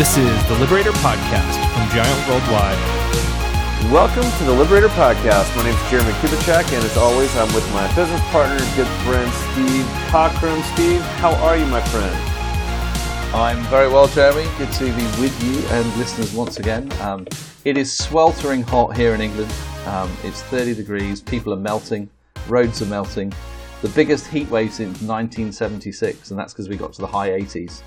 This is the Liberator Podcast from Giant Worldwide. Welcome to the Liberator Podcast. My name is Jeremy Kubicek, and as always, I'm with my business partner, good friend, Steve Cockram. Steve, how are you, my friend? I'm very well, Jeremy. Good to be with you and listeners once again. Um, it is sweltering hot here in England. Um, it's 30 degrees, people are melting, roads are melting. The biggest heat wave since 1976, and that's because we got to the high 80s.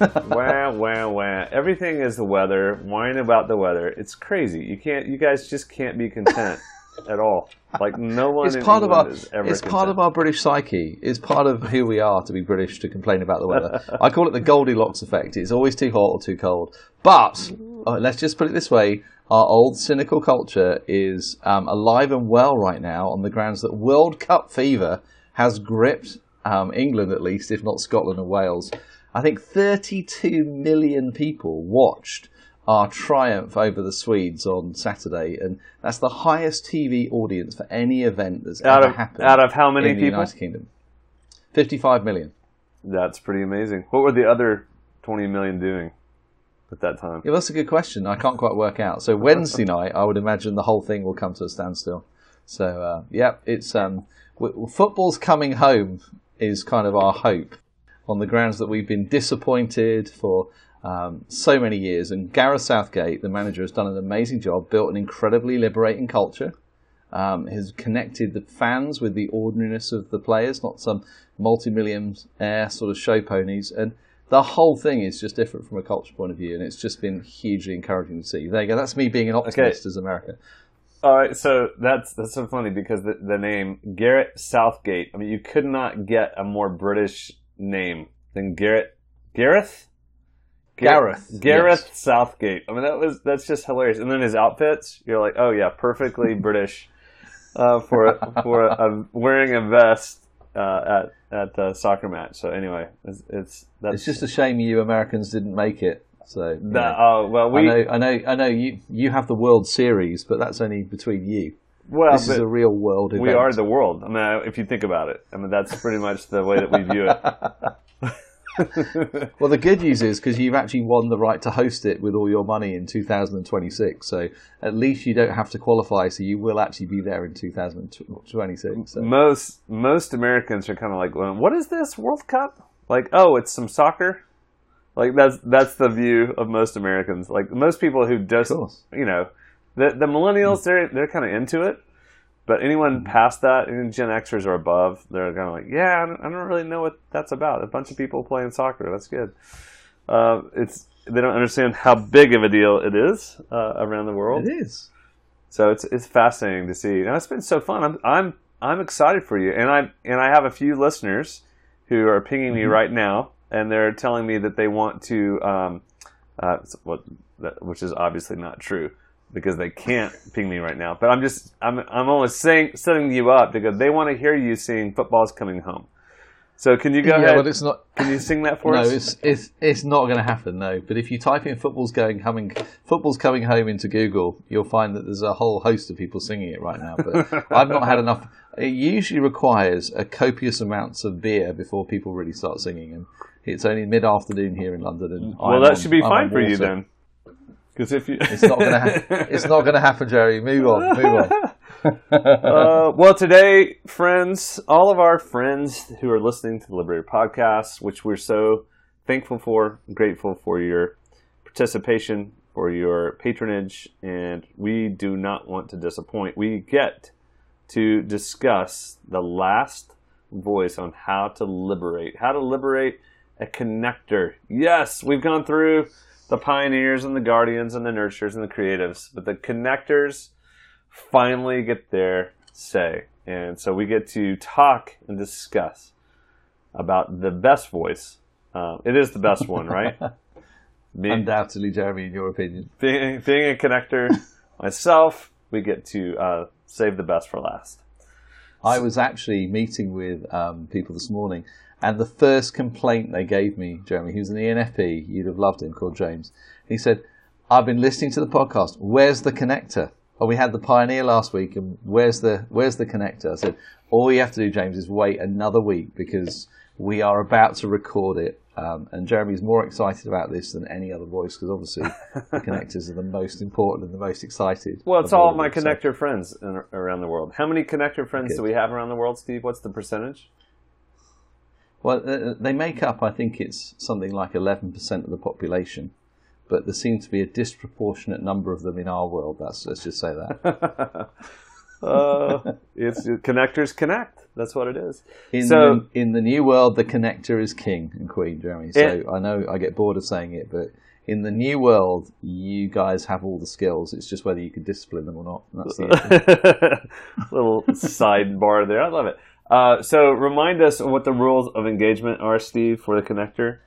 Wow, wow, wow! Everything is the weather. Whine about the weather. It's crazy. You can't. You guys just can't be content at all. Like no one. It's part England of our. It's content. part of our British psyche. It's part of who we are to be British to complain about the weather. I call it the Goldilocks effect. It's always too hot or too cold. But uh, let's just put it this way: our old cynical culture is um, alive and well right now on the grounds that World Cup fever has gripped um, England, at least, if not Scotland and Wales. I think 32 million people watched our triumph over the Swedes on Saturday, and that's the highest TV audience for any event that's Out ever of- happened. out of how many in the people? United Kingdom? 55 million. That's pretty amazing. What were the other 20 million doing at that time? Yeah, that's a good question. I can't quite work out. So Wednesday night, I would imagine the whole thing will come to a standstill. So uh, yeah, it's um, w- football's coming home is kind of our hope on the grounds that we've been disappointed for um, so many years. And Gareth Southgate, the manager, has done an amazing job, built an incredibly liberating culture. Um, has connected the fans with the ordinariness of the players, not some multi-millionaire sort of show ponies. And the whole thing is just different from a culture point of view, and it's just been hugely encouraging to see. There you go. That's me being an optimist as America. All right, so that's that's so funny because the, the name Garrett Southgate. I mean, you could not get a more British name than Garrett Gareth. Gareth, Gareth yes. Southgate. I mean, that was that's just hilarious. And then his outfits, you're like, oh yeah, perfectly British uh, for for a, wearing a vest uh, at at a soccer match. So anyway, it's, it's that's It's just a shame you Americans didn't make it. So that. Oh well, we I know, I know, I know. You you have the World Series, but that's only between you. Well, This is a real world event. we are the world. I mean, if you think about it, I mean that's pretty much the way that we view it. Well, the good news is because you've actually won the right to host it with all your money in 2026. So at least you don't have to qualify. So you will actually be there in 2026. So. most most Americans are kind of like, going, "What is this World Cup?" Like, "Oh, it's some soccer." Like that's that's the view of most Americans. Like most people who just you know, the the millennials they're they're kind of into it, but anyone past that, even Gen Xers or above, they're kind of like, "Yeah, I don't, I don't really know what that's about." A bunch of people playing soccer, that's good. Uh, it's they don't understand how big of a deal it is uh, around the world. It is. So it's it's fascinating to see. And it's been so fun. I'm I'm I'm excited for you. And I and I have a few listeners who are pinging me right now, and they're telling me that they want to, um, uh, what, which is obviously not true because they can't ping me right now. But I'm just I'm I'm only saying setting you up because they want to hear you sing "Football's Coming Home." So can you go yeah, ahead? but it's not. can you sing that for no, us? it's it's it's not going to happen. No, but if you type in "football's going coming football's coming home" into Google, you'll find that there's a whole host of people singing it right now. But I've not had enough. It usually requires a copious amounts of beer before people really start singing, and it's only mid afternoon here in London. And well, I'm that on- should be fine for you then. Because if you, It's not going to. Ha- it's not to happen, Jerry. Move on. Move on. uh, well, today, friends, all of our friends who are listening to the Liberator podcast, which we're so thankful for, grateful for your participation, for your patronage, and we do not want to disappoint. We get to discuss the last voice on how to liberate, how to liberate a connector. Yes, we've gone through the pioneers and the guardians and the nurturers and the creatives, but the connectors finally get their say. And so we get to talk and discuss about the best voice. Um, it is the best one, right? Me, Undoubtedly, Jeremy, in your opinion. being, being a connector myself, we get to uh, save the best for last. I was actually meeting with um, people this morning, and the first complaint they gave me, Jeremy, he was an ENFP, you'd have loved him, called James. He said, I've been listening to the podcast. Where's the connector? Oh, we had the Pioneer last week, and where's the where's the connector? I said, all you have to do, James, is wait another week because we are about to record it Um, and Jeremy's more excited about this than any other voice because obviously the connectors are the most important and the most excited. Well, it's all my them, so- connector friends in, around the world. How many connector friends Okay. do we have around the world, Steve? What's the percentage? Well, uh, they make up, I think it's something like 11% of the population, but there seems to be a disproportionate number of them in our world. That's let's just say that. uh, it's connectors connect. That's what it is. In, So- the, in the new world, the connector is king and queen, Jeremy. So It- I know I get bored of saying it, but in the new world, you guys have all the skills. It's just whether you can discipline them or not. That's the. Little sidebar there. I love it. Uh, so remind us what the rules of engagement are, Steve, for the connector.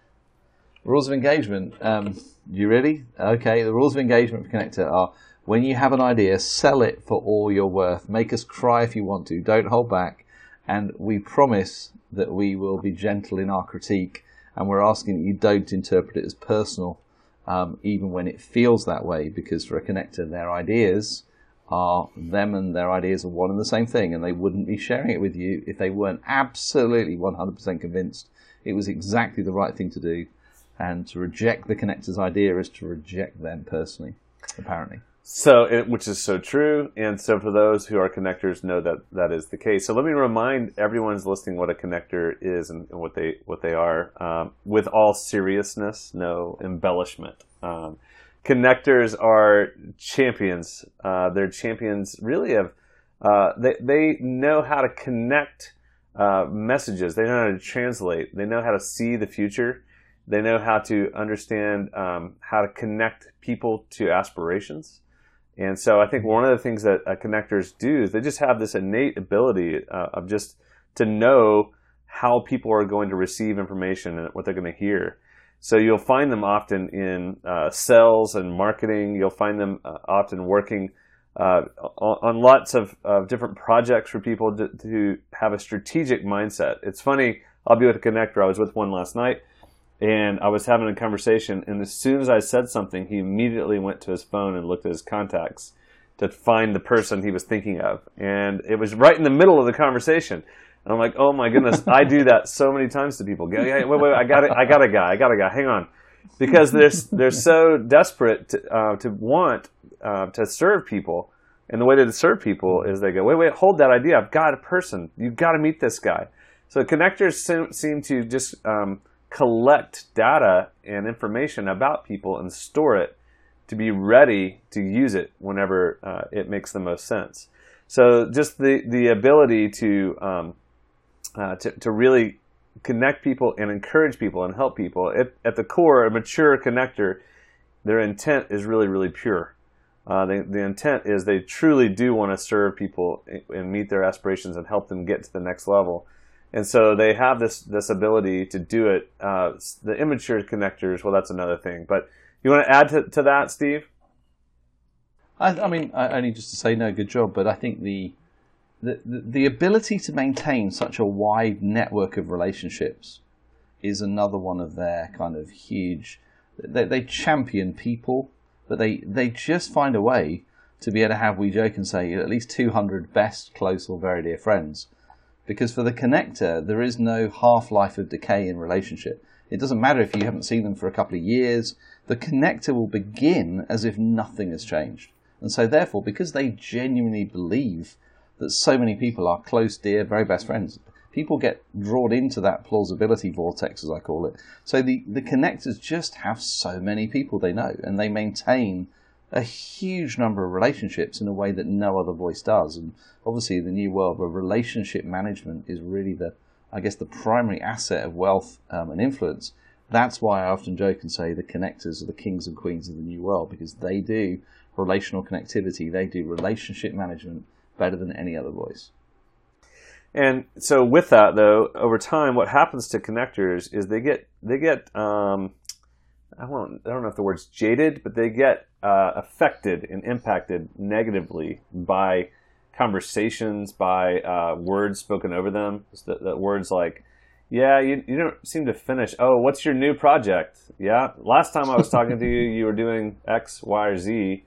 Rules of engagement. Um, you ready? Okay. The rules of engagement for Connector are: when you have an idea, sell it for all you're worth. Make us cry if you want to. Don't hold back. And we promise that we will be gentle in our critique. And we're asking that you don't interpret it as personal, um, even when it feels that way. Because for a connector, their ideas are them and their ideas are one and the same thing, and they wouldn't be sharing it with you if they weren't absolutely 100% convinced it was exactly the right thing to do and to reject the connector's idea is to reject them personally, apparently. So, it, which is so true, and so for those who are connectors, know that that is the case. So, let me remind everyone's listening what a connector is and, and what they what they are, um, with all seriousness, no embellishment. Um, connectors are champions. Uh, they're champions, really of uh, they they know how to connect uh, messages. They know how to translate. They know how to see the future. They know how to understand um, how to connect people to aspirations. And so I think one of the things that uh, connectors do is they just have this innate ability uh, of just to know how people are going to receive information and what they're going to hear. So you'll find them often in uh, sales and marketing. You'll find them uh, often working uh, on, lots of, of different projects for people to, to have a strategic mindset. It's funny. I'll be with a connector. I was with one last night, and I was having a conversation. And as soon as I said something, he immediately went to his phone and looked at his contacts to find the person he was thinking of. And it was right in the middle of the conversation. And I'm like, oh my goodness, I do that so many times to people. Yeah, wait, wait, I got it, I got a guy, I got a guy. Hang on, because they're they're so desperate to uh, to want uh, to serve people, and the way to serve people is they go, wait, wait, hold that idea. I've got a person. You've got to meet this guy. So connectors seem, seem to just um, collect data and information about people and store it to be ready to use it whenever uh, it makes the most sense. So just the the ability to um, uh, to, to really connect people and encourage people and help people. At, at the core, a mature connector, their intent is really, really pure. Uh, the, the intent is they truly do want to serve people and meet their aspirations and help them get to the next level. And so they have this, this ability to do it. Uh, the immature connectors, well, that's another thing. But you want to add to, to that, Steve? I, I mean, I, only just to say no, good job. But I think the, the the ability to maintain such a wide network of relationships is another one of their kind of huge. They, they champion people, but they they just find a way to be able to have we joke and say at least two hundred best, close, or very dear friends. Because for the connector, there is no half life of decay in relationship. It doesn't matter if you haven't seen them for a couple of years. The connector will begin as if nothing has changed. And so, therefore, because they genuinely believe that so many people are close, dear, very best friends, people get drawn into that plausibility vortex, as I call it. So the, the connectors just have so many people they know, and they maintain a huge number of relationships in a way that no other voice does. And obviously, the new world where relationship management is really the, I guess, the primary asset of wealth um, and influence. That's why I often joke and say the connectors are the kings and queens of the new world because they do relational connectivity, they do relationship management better than any other voice. And so, with that, though, over time, what happens to connectors is they get they get um, I don't I don't know if the word's jaded, but they get uh, affected and impacted negatively by conversations, by uh, words spoken over them. That, that words like, "Yeah, you you don't seem to finish." Oh, what's your new project? Yeah, last time I was talking to you, you were doing X, Y, or Z.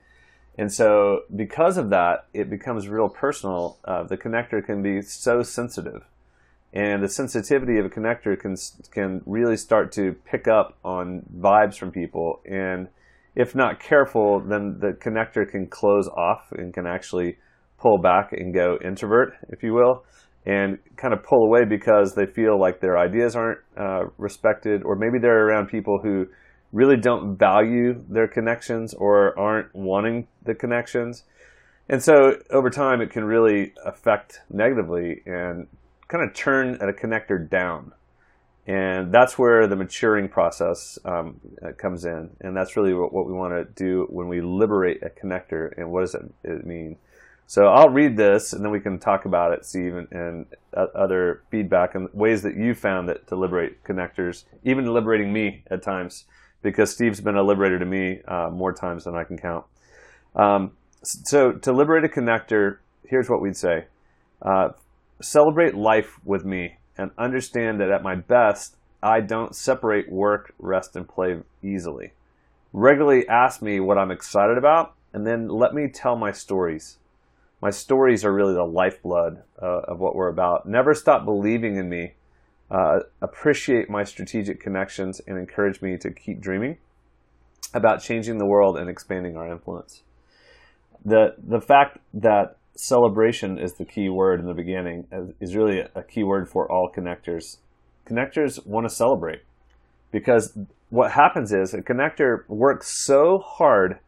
And so, because of that, it becomes real personal. Uh, the connector can be so sensitive and the sensitivity of a connector can can really start to pick up on vibes from people and if not careful then the connector can close off and can actually pull back and go introvert if you will and kind of pull away because they feel like their ideas aren't uh, respected or maybe they're around people who really don't value their connections or aren't wanting the connections and so over time it can really affect negatively and kind of turn a connector down. And that's where the maturing process um, uh, comes in. And that's really what, what we want to do when we liberate a connector. And what does it, it mean? So I'll read this and then we can talk about it, Steve, and, and other feedback and ways that you found that to liberate connectors, even liberating me at times, because Steve's been a liberator to me uh, more times than I can count. Um, so to liberate a connector, here's what we'd say. Uh, celebrate life with me and understand that at my best, I don't separate work, rest, and play easily. Regularly ask me what I'm excited about, and then let me tell my stories. My stories are really the lifeblood uh, of what we're about. Never stop believing in me. Uh, appreciate my strategic connections and encourage me to keep dreaming about changing the world and expanding our influence. The the fact that celebration is the key word in the beginning, is really a key word for all connectors. Connectors want to celebrate because what happens is a connector works so hard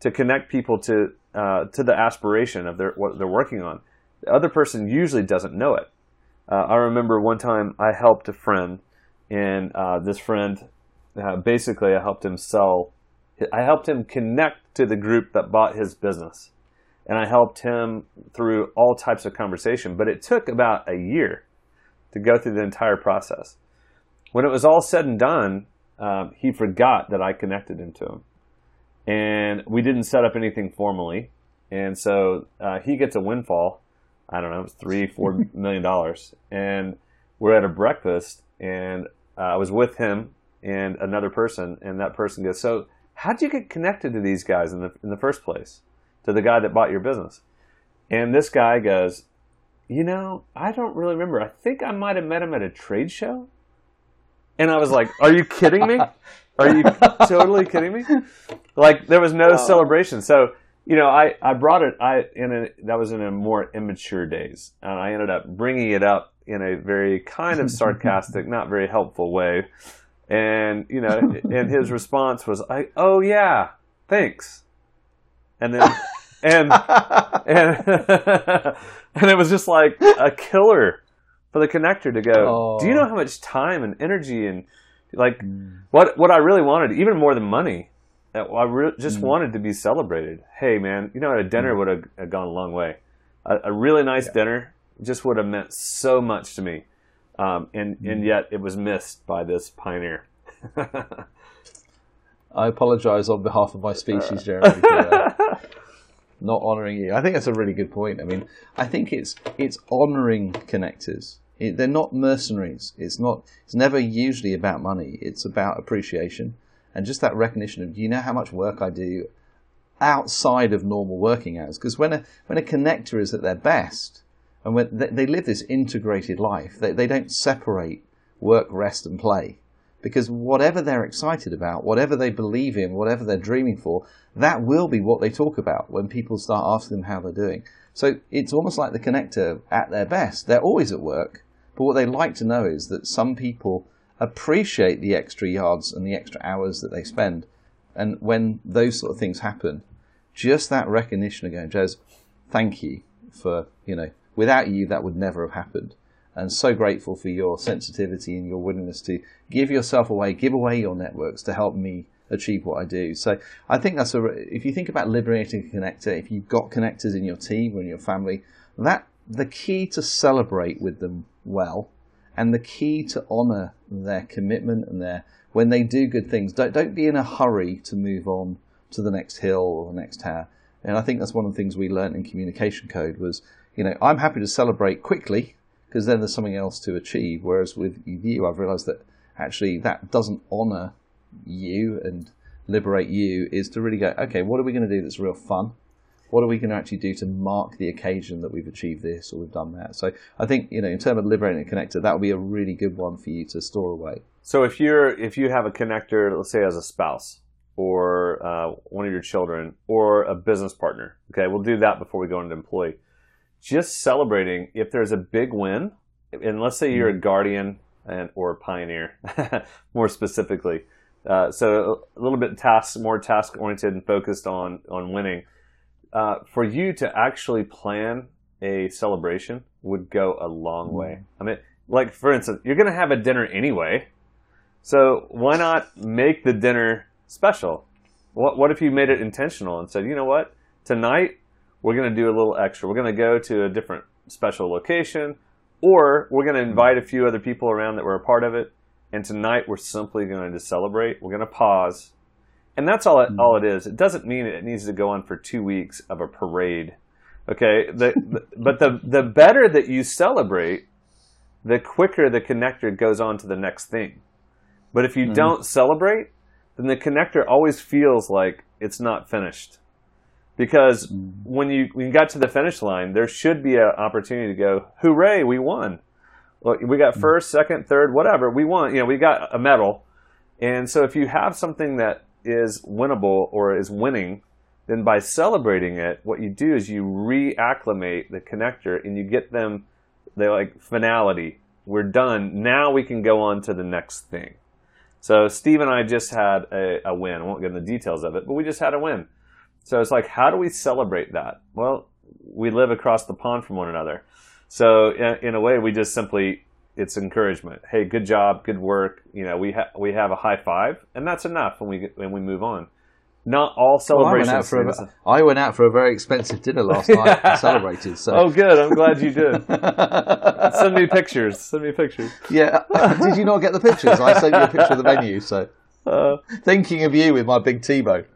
to connect people to uh, to the aspiration of their what they're working on. The other person usually doesn't know it. Uh, I remember one time I helped a friend, and uh, this friend uh, basically I helped him sell. I helped him connect to the group that bought his business and I helped him through all types of conversation. But it took about a year to go through the entire process. When it was all said and done, um, he forgot that I connected him to him, and we didn't set up anything formally. And so uh, he gets a windfall. I don't know, it was three, four million dollars, and we're at a breakfast, and uh, I was with him and another person, and that person goes, "So, how'd you get connected to these guys in the in the first place?" to the guy that bought your business. And this guy goes, You know, I don't really remember. I think I might have met him at a trade show. And I was like, Are you kidding me? Are you totally kidding me? Like, there was no oh. celebration. So, you know, I, I brought it, I, in a, that was in a more immature days. And I ended up bringing it up in a very kind of sarcastic, not very helpful way. And, you know, and his response was, I, oh yeah, thanks. And then and and and it was just like a killer for the connector to go. Oh. Do you know how much time and energy and like mm. what what I really wanted, even more than money, I re- just mm. wanted to be celebrated. Hey, man, you know, a dinner mm. would have gone a long way. A, a really nice yeah. dinner just would have meant so much to me, um, and and mm. yet it was missed by this pioneer. I apologize on behalf of my species, Jeremy. For, not honoring you. I think that's a really good point. I mean, I think it's it's honoring connectors. It, they're not mercenaries. It's not. It's never usually about money. It's about appreciation and just that recognition of. Do you know how much work I do outside of normal working hours? Because when a when a connector is at their best, and when they, they live this integrated life, they they don't separate work, rest, and play because whatever they're excited about, whatever they believe in, whatever they're dreaming for, that will be what they talk about when people start asking them how they're doing. So it's almost like the connector at their best. They're always at work, but what they like to know is that some people appreciate the extra yards and the extra hours that they spend. And when those sort of things happen, just that recognition again, Jez, thank you for, you know, without you, that would never have happened and so grateful for your sensitivity and your willingness to give yourself away, give away your networks to help me achieve what I do. So I think that's a, if you think about liberating a connector, if you've got connectors in your team or in your family, that the key to celebrate with them well and the key to honor their commitment and their, when they do good things, don't, don't be in a hurry to move on to the next hill or the next tower. And I think that's one of the things we learned in communication code was, you know, I'm happy to celebrate quickly because then there's something else to achieve. Whereas with you, I've realised that actually that doesn't honour you and liberate you. Is to really go, okay, what are we going to do that's real fun? What are we going to actually do to mark the occasion that we've achieved this or we've done that? So I think you know, in terms of liberating a connector, that would be a really good one for you to store away. So if you're if you have a connector, let's say as a spouse or uh, one of your children or a business partner, okay, we'll do that before we go into employee. Just celebrating if there's a big win, and let's say you're a guardian and or a pioneer, more specifically. Uh, so a little bit task, more task oriented and focused on on winning. Uh, for you to actually plan a celebration would go a long way. I mean, like for instance, you're going to have a dinner anyway, so why not make the dinner special? What what if you made it intentional and said, you know what, tonight we're going to do a little extra. We're going to go to a different special location, or we're going to invite a few other people around that were a part of it. And tonight we're simply going to celebrate. We're going to pause, and that's all it, all it is. It doesn't mean it needs to go on for two weeks of a parade. Okay, the, the, but the the better that you celebrate, the quicker the connector goes on to the next thing. But if you Mm-hmm. don't celebrate, then the connector always feels like it's not finished. Because Mm-hmm. when you when you got to the finish line, there should be an opportunity to go, "Hooray, we won!" Well, we Mm-hmm. got first, second, third, whatever. We won. You know, we got a medal. And so if you have something that is winnable or is winning, then by celebrating it, what you do is you reacclimate the connector and you get them they like finality. We're done. Now we can go on to the next thing. So Steve and I just had a, a win. I won't get into the details of it, but we just had a win. So it's like, how do we celebrate that? Well, we live across the pond from one another. So in, in a way, we just simply it's encouragement. Hey, good job, good work. You know, we ha- we have a high five, and that's enough when we get, when we move on. Not all Well, I, went out for a, I went out for a very expensive dinner last night and celebrated. So oh, good. I'm glad you did. Send me pictures. Send me pictures. yeah, did you not get the pictures? I sent you a picture of the menu. So Uh, thinking of you with my big T-bone.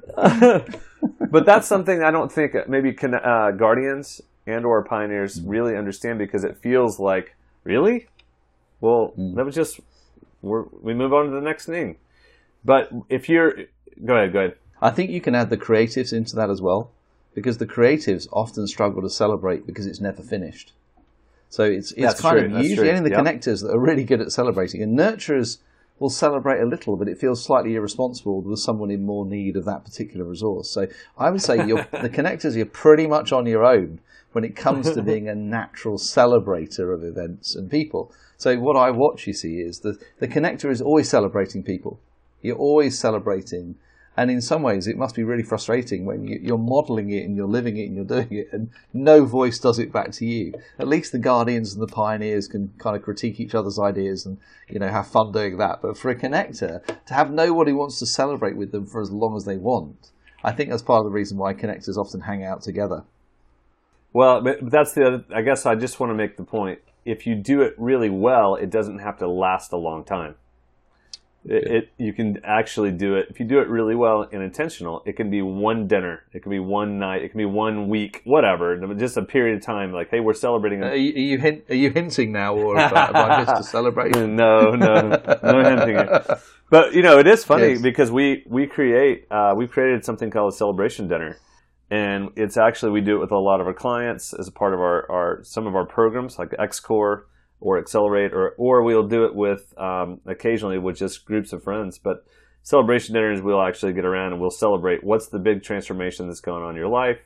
but that's something I don't think maybe con- uh, guardians and or pioneers really understand because it feels like really, well, mm. that was just we're, we move on to the next thing. But if you're, go ahead, go ahead. I think you can add the creatives into that as well, because the creatives often struggle to celebrate because it's never finished. So it's it's That's kind true, of that's usually only the yep. connectors that are really good at celebrating, and nurturers will celebrate a little, but it feels slightly irresponsible with someone in more need of that particular resource. So I would say the connectors you're pretty much on your own when it comes to being a natural celebrator of events and people. So what I watch, you see, is the the connector is always celebrating people. You're always celebrating. And in some ways, it must be really frustrating when you, you're modeling it and you're living it and you're doing it, and no voice does it back to you. At least the guardians and the pioneers can kind of critique each other's ideas and you know have fun doing that. But for a connector to have nobody wants to celebrate with them for as long as they want, I think that's part of the reason why connectors often hang out together. Well, but that's the other. I guess I just want to make the point. If you do it really well, it doesn't have to last a long time. It, it you can actually do it if you do it really well and intentional. It can be one dinner, it can be one night, it can be one week, whatever. Just a period of time. Like, hey, we're celebrating. Are you, are you, hint, are you hinting now, or have I, have I missed a celebration? no, no, no hinting. It. But you know, it is funny Yes. because we we create uh, we created something called a celebration dinner, and it's actually we do it with a lot of our clients as a part of our, our some of our programs like XCore or Accelerate, or or we'll do it with um, occasionally with just groups of friends. But celebration dinners, we'll actually get around and we'll celebrate what's the big transformation that's going on in your life,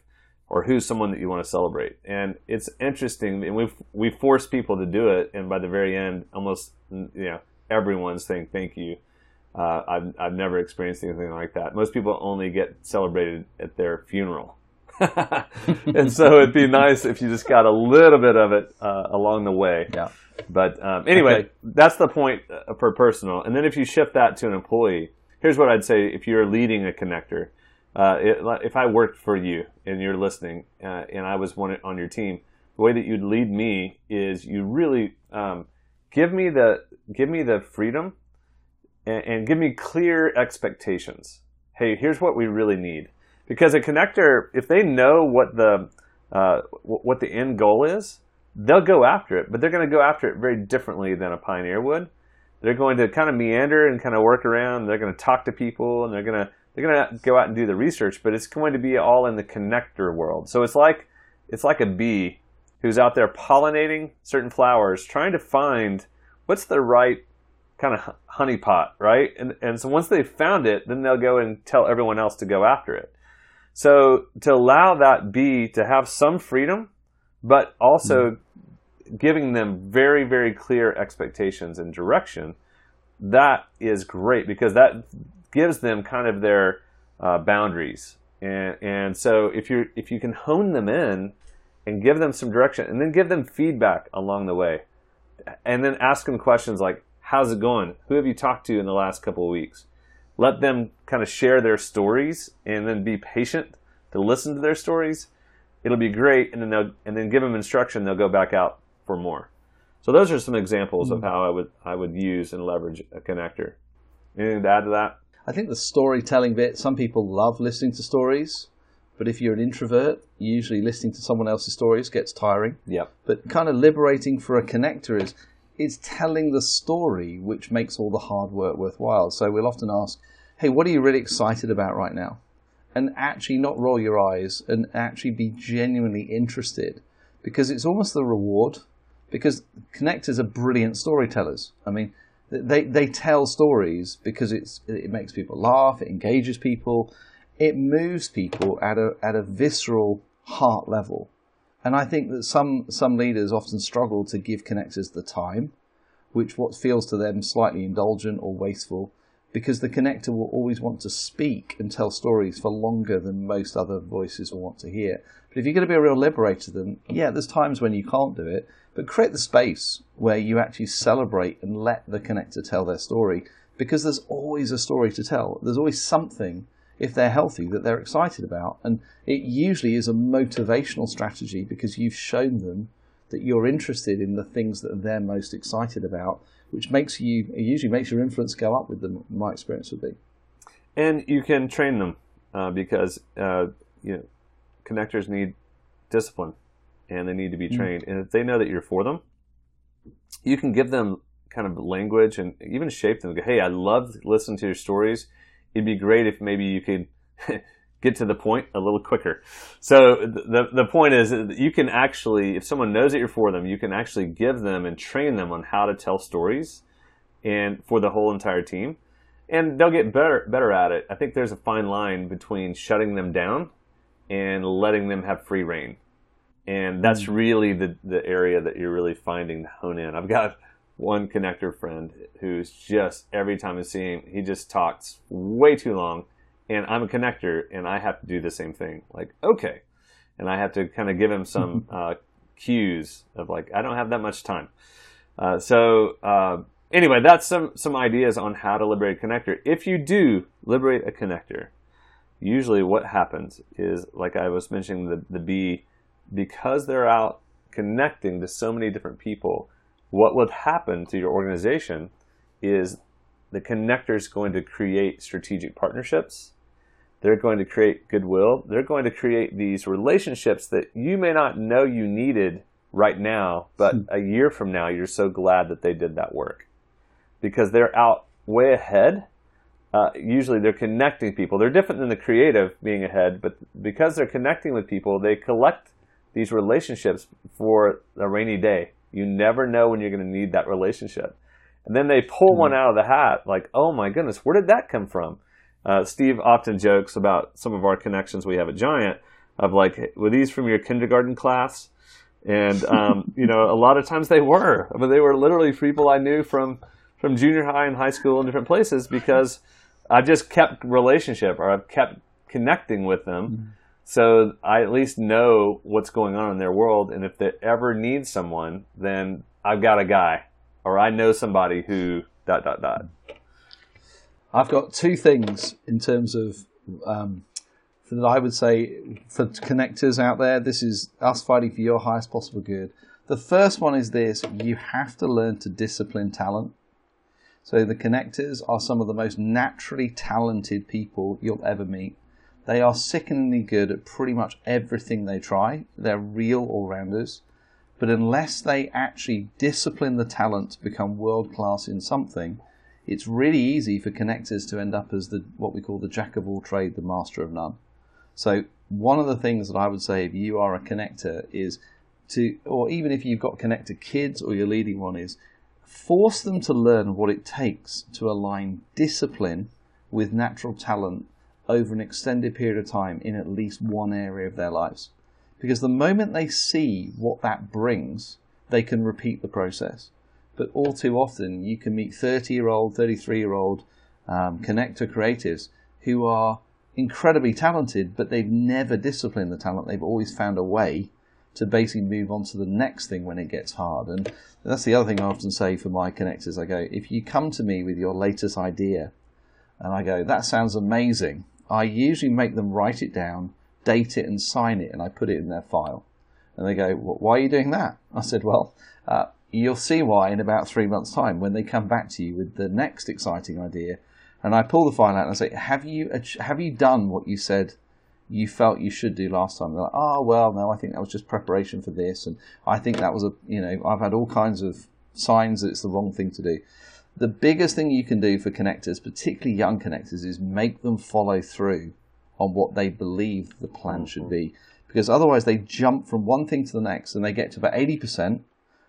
or who's someone that you want to celebrate. And it's interesting, and we we force people to do it, and by the very end, almost you know everyone's saying thank you. Uh, I've I've never experienced anything like that. Most people only get celebrated at their funeral. and so it'd be nice if you just got a little bit of it uh, along the way. Yeah. But um, anyway, Okay. that's the point uh, for personal. And then if you shift that to an employee, here's what I'd say if you're leading a connector. Uh, it, if I worked for you and you're listening uh, and I was one on your team, the way that you'd lead me is you really um, give me the give me the freedom and, and give me clear expectations. Hey, here's what we really need. Because a connector, if they know what the uh, what the end goal is, they'll go after it. But they're going to go after it very differently than a pioneer would. They're going to kind of meander and kind of work around. They're going to talk to people, and they're going to they're going to go out and do the research, but it's going to be all in the connector world. So it's like it's like a bee who's out there pollinating certain flowers, trying to find what's the right kind of honeypot, right? And and so once they've found it, then they'll go and tell everyone else to go after it. So to allow that bee to have some freedom, but also mm-hmm. giving them very very clear expectations and direction, that is great because that gives them kind of their uh, boundaries. And and so if you if you can hone them in and give them some direction and then give them feedback along the way and then ask them questions like how's it going who have you talked to in the last couple of weeks let them kind of share their stories and then be patient to listen to their stories it'll be great and then they'll and then give them instruction they'll go back out for more so those are some examples mm-hmm. of how i would i would use and leverage a connector anything to add to that i think the storytelling bit some people love listening to stories but if you're an introvert, usually listening to someone else's stories gets tiring. Yep. But kind of liberating for a connector is it's telling the story which makes all the hard work worthwhile. So we'll often ask, hey, what are you really excited about right now? And actually not roll your eyes and actually be genuinely interested because it's almost the reward because connectors are brilliant storytellers. I mean, they, they tell stories because it's, it makes people laugh, it engages people, it moves people at a at a visceral heart level. And I think that some some leaders often struggle to give connectors the time, which what feels to them slightly indulgent or wasteful, because the connector will always want to speak and tell stories for longer than most other voices will want to hear. But if you're going to be a real liberator, then yeah, there's times when you can't do it, but create the space where you actually celebrate and let the connector tell their story, because there's always a story to tell. There's always something if they're healthy that they're excited about. And it usually is a motivational strategy because you've shown them that you're interested in the things that they're most excited about, which makes you it usually makes your influence go up with them. My experience would be. And you can train them uh, because uh, you know connectors need discipline and they need to be mm. trained. Mm. And if they know that you're for them, you can give them kind of language and even shape them. Go, hey, I love listening to your stories it'd be great if maybe you could get to the point a little quicker. So the the point is that you can actually, if someone knows that you're for them, you can actually give them and train them on how to tell stories, and for the whole entire team, and they'll get better better at it. I think there's a fine line between shutting them down and letting them have free reign, and that's mm. really the the area that you're really finding to hone in. I've got one connector friend who's just every time I see him, he just talks way too long, and I'm a connector, and I have to do the same thing. Like, okay, and I have to kind of give him some uh, cues of like, I don't have that much time. Uh, so uh, anyway, that's some some ideas on how to liberate a connector. If you do liberate a connector, usually what happens is like I was mentioning the the bee, because they're out connecting to so many different people what would happen to your organization is the connector is going to create strategic partnerships. They're going to create goodwill. They're going to create these relationships that you may not know you needed right now, but hmm. a year from now, you're so glad that they did that work because they're out way ahead. Uh, usually they're connecting people. They're different than the creative being ahead, but because they're connecting with people, they collect these relationships for a rainy day you never know when you're going to need that relationship. And then they pull mm-hmm. one out of the hat, like, oh my goodness, where did that come from? Uh, Steve often jokes about some of our connections we have at Giant of like, were these from your kindergarten class? And um, you know, a lot of times they were. I mean, they were literally people I knew from from junior high and high school in different places because I just kept relationship or I've kept connecting with them. Mm-hmm. So I at least know what's going on in their world, and if they ever need someone, then I've got a guy, or I know somebody who dot dot dot. I've got two things in terms of um, that I would say for connectors out there. This is us fighting for your highest possible good. The first one is this: you have to learn to discipline talent. So the connectors are some of the most naturally talented people you'll ever meet. They are sickeningly good at pretty much everything they try. They're real all rounders. But unless they actually discipline the talent to become world class in something, it's really easy for connectors to end up as the what we call the jack of all trade, the master of none. So one of the things that I would say if you are a connector is to, or even if you've got connector kids or you're leading one, is force them to learn what it takes to align discipline with natural talent over an extended period of time in at least one area of their lives. Because the moment they see what that brings, they can repeat the process. But all too often, you can meet 30 year old, 33 year old um, connector creatives who are incredibly talented, but they've never disciplined the talent. They've always found a way to basically move on to the next thing when it gets hard. And that's the other thing I often say for my connectors. I go, if you come to me with your latest idea, and I go, that sounds amazing, I usually make them write it down, date it, and sign it, and I put it in their file. And they go, why are you doing that? I said, well, uh, you'll see why in about three months' time when they come back to you with the next exciting idea. And I pull the file out and I say, have you, have you done what you said you felt you should do last time? They're like, oh, well, no, I think that was just preparation for this. And I think that was a, you know, I've had all kinds of signs that it's the wrong thing to do. The biggest thing you can do for connectors, particularly young connectors, is make them follow through on what they believe the plan should mm-hmm. be. Because otherwise they jump from one thing to the next and they get to about 80%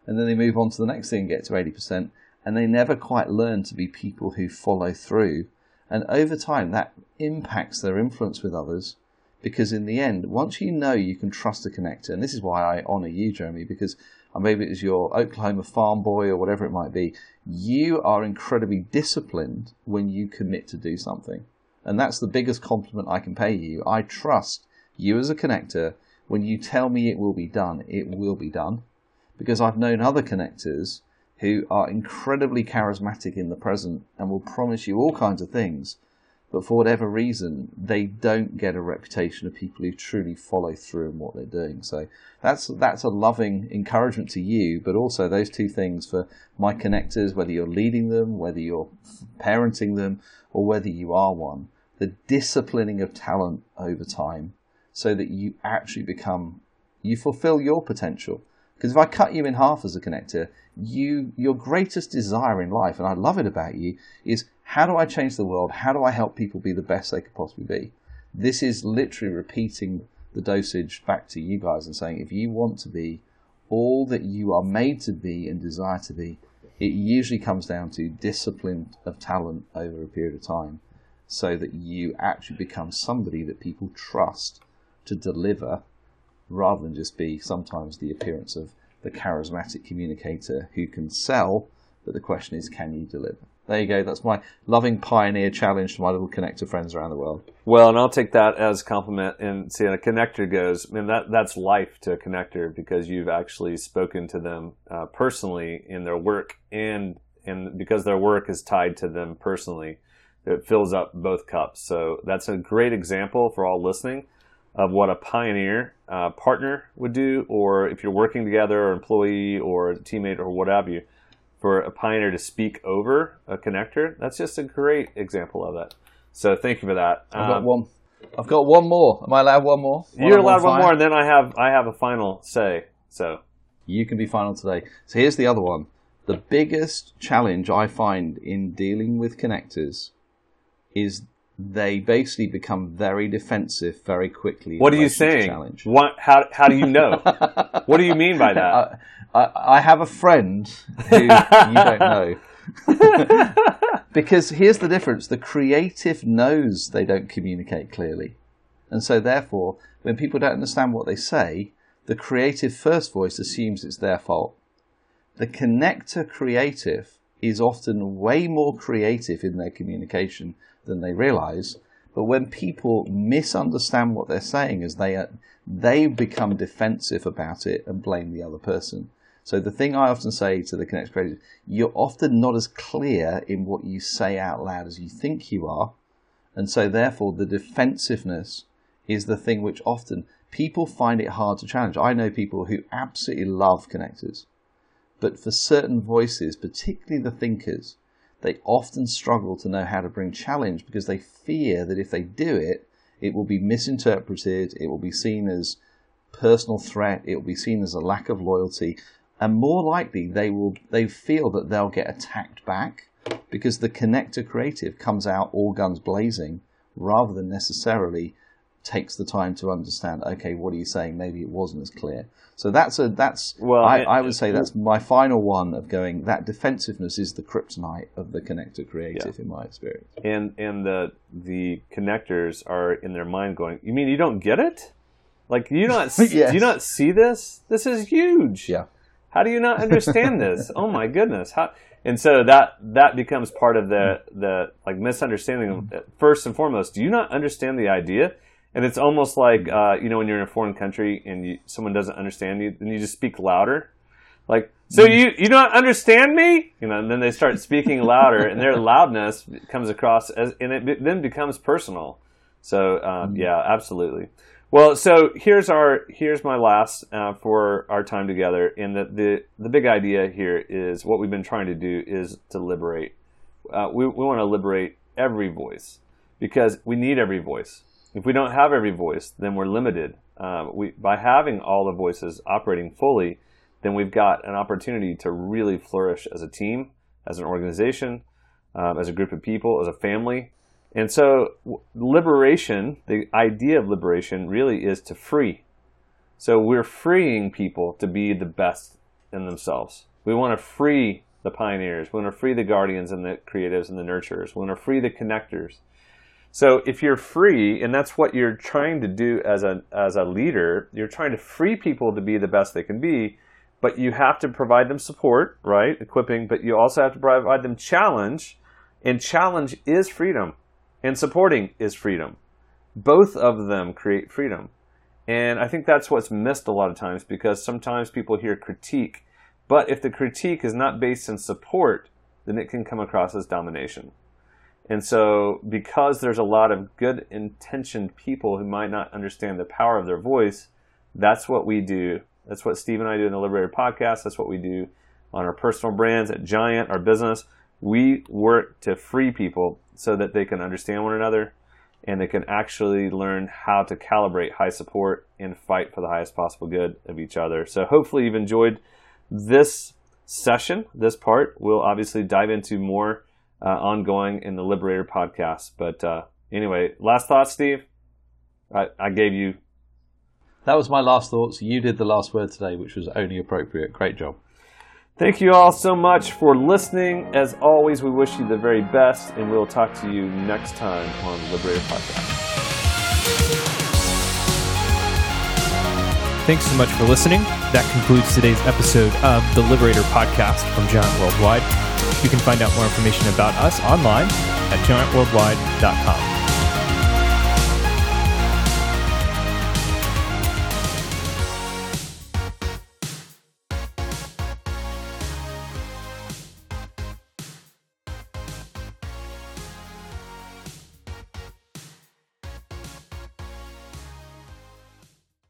and then they move on to the next thing and get to 80% and they never quite learn to be people who follow through. And over time that impacts their influence with others because in the end, once you know you can trust a connector, and this is why I honour you, Jeremy, because uh, maybe it's your Oklahoma farm boy or whatever it might be, you are incredibly disciplined when you commit to do something. And that's the biggest compliment I can pay you. I trust you as a connector. When you tell me it will be done, it will be done. Because I've known other connectors who are incredibly charismatic in the present and will promise you all kinds of things but for whatever reason, they don't get a reputation of people who truly follow through in what they're doing. So that's that's a loving encouragement to you, but also those two things for my connectors, whether you're leading them, whether you're parenting them, or whether you are one, the disciplining of talent over time, so that you actually become you fulfill your potential. Because if I cut you in half as a connector, you your greatest desire in life, and I love it about you, is how do I change the world? How do I help people be the best they could possibly be? This is literally repeating the dosage back to you guys and saying if you want to be all that you are made to be and desire to be, it usually comes down to discipline of talent over a period of time so that you actually become somebody that people trust to deliver rather than just be sometimes the appearance of the charismatic communicator who can sell, but the question is, can you deliver? There you go. That's my loving pioneer challenge to my little connector friends around the world. Well, and I'll take that as compliment. And see, a connector goes, I mean, that that's life to a connector because you've actually spoken to them uh, personally in their work, and and because their work is tied to them personally, it fills up both cups. So that's a great example for all listening of what a pioneer uh, partner would do, or if you're working together, or employee, or teammate, or what have you for a pioneer to speak over a connector, that's just a great example of that. So thank you for that. I've got um, one. I've got one more. Am I allowed one more? One you're allowed one, one more, and then I have I have a final say. So you can be final today. So here's the other one. The biggest challenge I find in dealing with connectors is they basically become very defensive very quickly. What are you saying? Challenge. What? How? How do you know? what do you mean by that? I, I have a friend who you don't know. because here's the difference the creative knows they don't communicate clearly. And so, therefore, when people don't understand what they say, the creative first voice assumes it's their fault. The connector creative is often way more creative in their communication than they realize. But when people misunderstand what they're saying, as they they become defensive about it and blame the other person. So the thing I often say to the Connect creators, you're often not as clear in what you say out loud as you think you are. And so therefore the defensiveness is the thing which often people find it hard to challenge. I know people who absolutely love connectors, but for certain voices, particularly the thinkers, they often struggle to know how to bring challenge because they fear that if they do it, it will be misinterpreted, it will be seen as personal threat, it will be seen as a lack of loyalty, and more likely they will they feel that they'll get attacked back because the connector creative comes out all guns blazing rather than necessarily takes the time to understand. Okay, what are you saying? Maybe it wasn't as clear. So that's a that's. Well, I, it- I would say that's my final one of going. That defensiveness is the kryptonite of the connector creative, in my experience. and and the the connectors are in their mind going you mean you don't get it like you not s- Yes. do you not see this this is huge Yeah. how do you not understand this oh my goodness how and so that that becomes part of the the like misunderstanding of mm. first and foremost do you not understand the idea and it's almost like uh, you know when you're in a foreign country and you, someone doesn't understand you then you just speak louder like, so you you don't understand me? You know, and then they start speaking louder, and their loudness comes across as, and it be- then becomes personal. So uh, yeah, absolutely. Well, so here's our here's my last uh, for our time together, and the, the the big idea here is what we've been trying to do is to liberate. Uh, we we want to liberate every voice because we need every voice. If we don't have every voice, then we're limited. Uh, we by having all the voices operating fully, then we've got an opportunity to really flourish as a team, as an organization, um, as a group of people, as a family. And so, liberation, the idea of liberation really is to free. So, we're freeing people to be the best in themselves. We want to free the pioneers. We want to free the guardians and the creatives and the nurturers. We want to free the connectors. So if you're free, and that's what you're trying to do as a as a leader, you're trying to free people to be the best they can be, but you have to provide them support, right? Equipping, but you also have to provide them challenge, and challenge is freedom, and supporting is freedom. Both of them create freedom. And I think that's what's missed a lot of times because sometimes people hear critique, but if the critique is not based in support, then it can come across as domination. And so, because there's a lot of good intentioned people who might not understand the power of their voice, that's what we do. That's what Steve and I do in the Liberator podcast. That's what we do on our personal brands at Giant, our business. We work to free people so that they can understand one another and they can actually learn how to calibrate high support and fight for the highest possible good of each other. So, hopefully, you've enjoyed this session, this part. We'll obviously dive into more uh, ongoing in the Liberator podcast. But uh, anyway, last thoughts, Steve. I, I gave you. That was my last thoughts. You did the last word today, which was only appropriate. Great job. Thank you all so much for listening. As always, we wish you the very best, and we'll talk to you next time on the Liberator podcast. Thanks so much for listening. That concludes today's episode of the Liberator podcast from Giant Worldwide. You can find out more information about us online at giantworldwide.com.